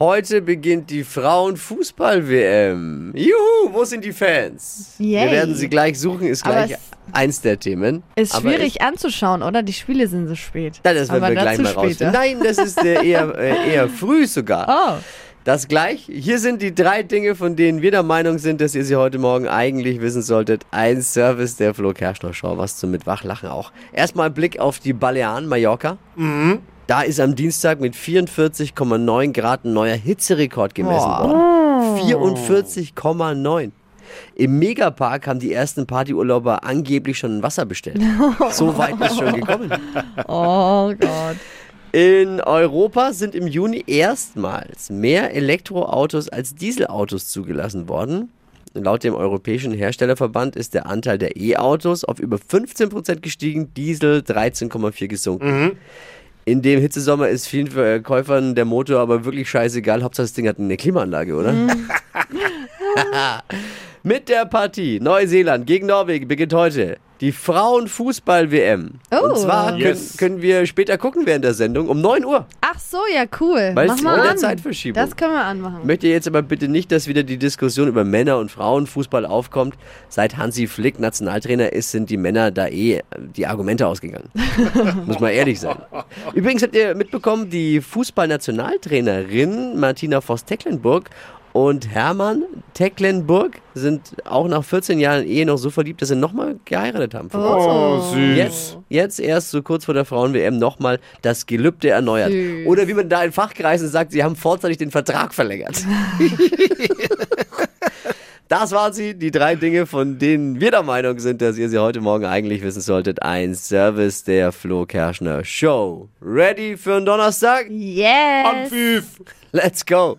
Heute beginnt die Frauenfußball-WM. Juhu, wo sind die Fans? Yay. Wir werden sie gleich suchen, ist gleich eins der Themen. Ist Aber schwierig anzuschauen, oder? Die Spiele sind so spät. Ja, das werden Aber wir gleich mal rausfinden. Nein, das ist äh, eher, äh, eher früh sogar. Oh, Das gleich. Hier sind die drei Dinge, von denen wir der Meinung sind, dass ihr sie heute Morgen eigentlich wissen solltet. Ein Service der Flo Kerschner Show, was zum Mitwachlachen auch. Erstmal Blick auf die Balearen, Mallorca. Da ist am Dienstag mit 44,9 Grad ein neuer Hitzerekord gemessen worden. 44,9. Im Megapark haben die ersten Partyurlauber angeblich schon Wasser bestellt. So weit ist schon gekommen. oh Gott. In Europa sind im Juni erstmals mehr Elektroautos als Dieselautos zugelassen worden. Laut dem Europäischen Herstellerverband ist der Anteil der E-Autos auf über 15% gestiegen, Diesel 13,4 gesunken. In dem Hitzesommer ist vielen Verkäufern der Motor aber wirklich scheißegal. Hauptsache das Ding hat eine Klimaanlage, oder? Mit der Partie Neuseeland gegen Norwegen beginnt heute die Frauenfußball-WM. Oh. Und zwar können, Yes. können wir später gucken während der Sendung um 9 Uhr. Ach so, ja, cool. Weil Mach es mal an. Zeitverschiebung. Das können wir anmachen. Ich möchte jetzt aber bitte nicht, dass wieder die Diskussion über Männer- und Frauenfußball aufkommt. Seit Hansi Flick Nationaltrainer ist, sind die Männer da eh die Argumente ausgegangen. Muss man ehrlich sein. Übrigens habt ihr mitbekommen, die Fußballnationaltrainerin Martina Voss-Tecklenburg und Hermann Tecklenburg sind auch nach 14 Jahren Ehe noch so verliebt, dass sie nochmal geheiratet haben. kurzem. Oh, süß. Jetzt, jetzt erst so kurz vor der Frauen-WM nochmal das Gelübde erneuert. Süß. Oder wie man da in Fachkreisen sagt, sie haben vorzeitig den Vertrag verlängert. Das waren sie, die drei Dinge, von denen wir der Meinung sind, dass ihr sie heute Morgen eigentlich wissen solltet. Ein Service der Flo Kerschner Show. Ready für einen Donnerstag? Yes. Anpfiff. Let's go!